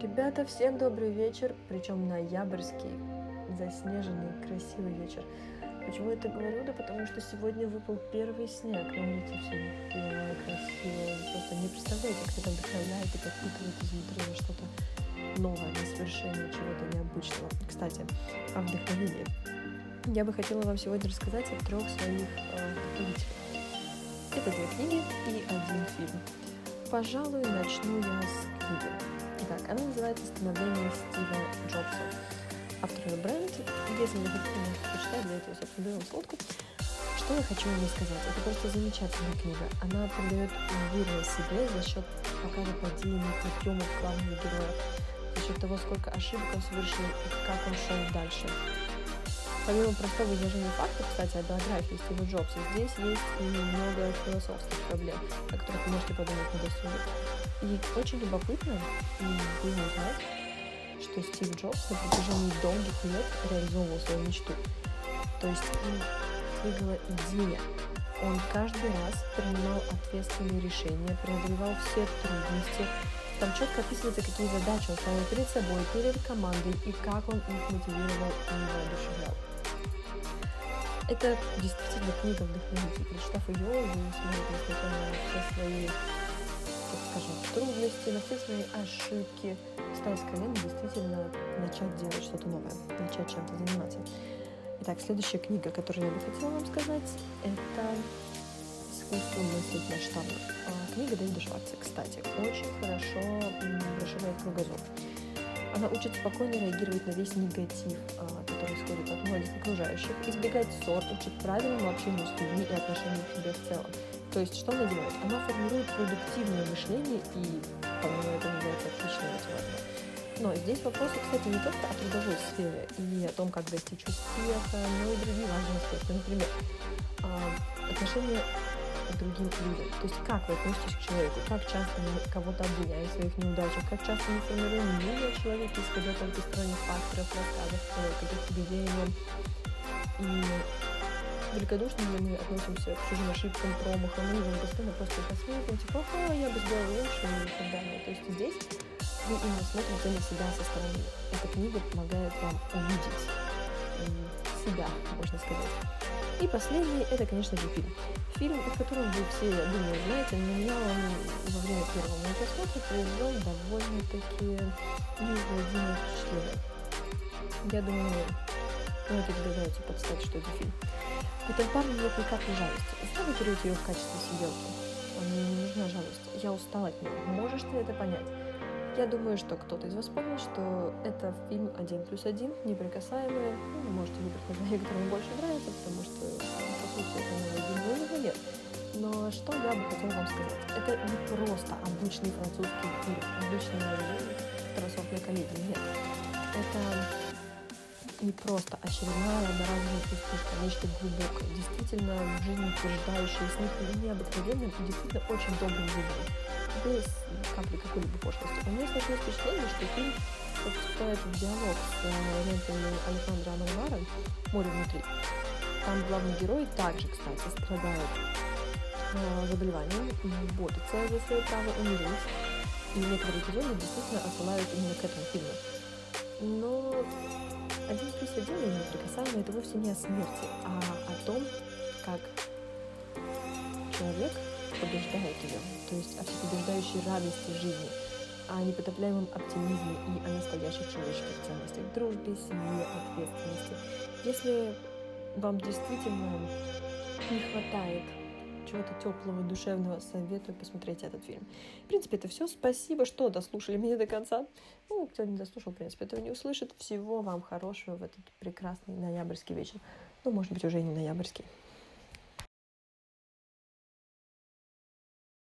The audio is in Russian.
Ребята, всем добрый вечер, причем ноябрьский, заснеженный, красивый вечер. Почему я это говорю? Да потому что сегодня выпал первый снег, на улице все белое, красивое. Вы просто не представляете, как это вдохновляет и подпитывает изнутри на что-то новое, на совершение чего-то необычного. Кстати, о вдохновении. Я бы хотела вам сегодня рассказать о трех своих э. Это две книги и один фильм. Пожалуй, начну я с книги. Итак, она называется «Становление Стива Джобса». Автор бренд. Если вы хотите, можете почитать, для этого, собственно, берем ссылку. Что я хочу вам сказать? Это просто замечательная книга. Она придает уверенность себе за счет показа падений, подъемов главных героев, за счет того, сколько ошибок он совершил и как он шел дальше. Помимо простого изложения фактов, кстати, о биографии Стива Джобса, здесь есть и много философских проблем, о которых вы можете подумать на досуге. И очень любопытно было узнать, что Стив Джобс на протяжении долгих лет реализовывал свою мечту. То есть им двигала идея. Он каждый раз принимал ответственные решения, преодолевал все трудности. Там четко описывается, какие задачи он ставил перед собой, перед командой и как он их мотивировал и воодушевлял. Это действительно книга вдохновитель. Прочитав ее, вы сможете, несмотря на все свои так скажем, трудности, на все свои ошибки, стать колен действительно начать делать что-то новое, начать чем-то заниматься. Итак, следующая книга, которую я бы хотела вам сказать, это «Искусство мыслить масштабно». А, книга Дэвида Шварца, кстати, очень хорошо расширяет кругозор. Она учит спокойно реагировать на весь негатив, а, который исходит от многих окружающих, избегать ссор, учит правильному общению с людьми и отношению к себе в целом. То есть, что она делает? Она формирует продуктивное мышление и, по-моему, это называется отличная мотивация. Но здесь вопросы, кстати, не только о трудовой сфере и о том, как достичь успеха, но и другие важные аспекты. Например, а, отношения к другим людям. То есть как вы относитесь к человеку, как часто мы кого-то обвиняем в своих неудачах, как часто мы формируем мнение о человеке, исходя только из сторонних факторов, рассказов, каких-то нем. И великодушно ли мы относимся к чужим ошибкам, промахам, мы его постоянно просто посмеиваем, типа, ага, я бы сделал лучше и так далее. То есть здесь вы именно смотрите на себя со стороны. Эта книга помогает вам увидеть себя, можно сказать. И последний, это, конечно же, фильм. Фильм, о котором вы все, я думаю, знаете, но меня он во время первого моего просмотра произвел довольно-таки неизгладимое впечатление. Я думаю, многие догадаете подстать, что это фильм. Этом парню нет никакой жалости. Вы берете ее в качестве сиделки? Мне не нужна жалость. Я устала от нее. Можешь ты это понять? Я думаю, что кто-то из вас помнит, что это фильм «Один плюс один», неприкасаемые. Ну, можете выбрать название, которое вам больше нравится, потому что, по сути, это не один, но нет. Но что я бы хотела вам сказать? Это не просто обычный французский фильм, обычная второсортная комедия. Нет. Это не просто очередная одноразовая пустышка, нечто глубокое, действительно в жизни утверждающее, с них необыкновенным и действительно очень добрым выбором, без капли какой-либо пошлости. У меня сложилось впечатление, что фильм вступает в диалог с лентами Александра Анвара «Море внутри». Там главный герой также, кстати, страдает э, заболеванием, борется за свое право умереть, и некоторые эпизоды действительно отсылают именно к этому фильму. Но один плюс один и неприкасаемый это вовсе не о смерти, а о том, как человек побеждает ее, то есть о всепобеждающей радости жизни, о непотопляемом оптимизме и о настоящих человеческих ценностях, дружбе, семье, ответственности. Если вам действительно не хватает чего-то теплого, душевного, советую посмотреть этот фильм. В принципе, это все. Спасибо, что дослушали меня до конца. Ну, кто не дослушал, в принципе, этого не услышит. Всего вам хорошего в этот прекрасный ноябрьский вечер. Ну, может быть, уже и не ноябрьский.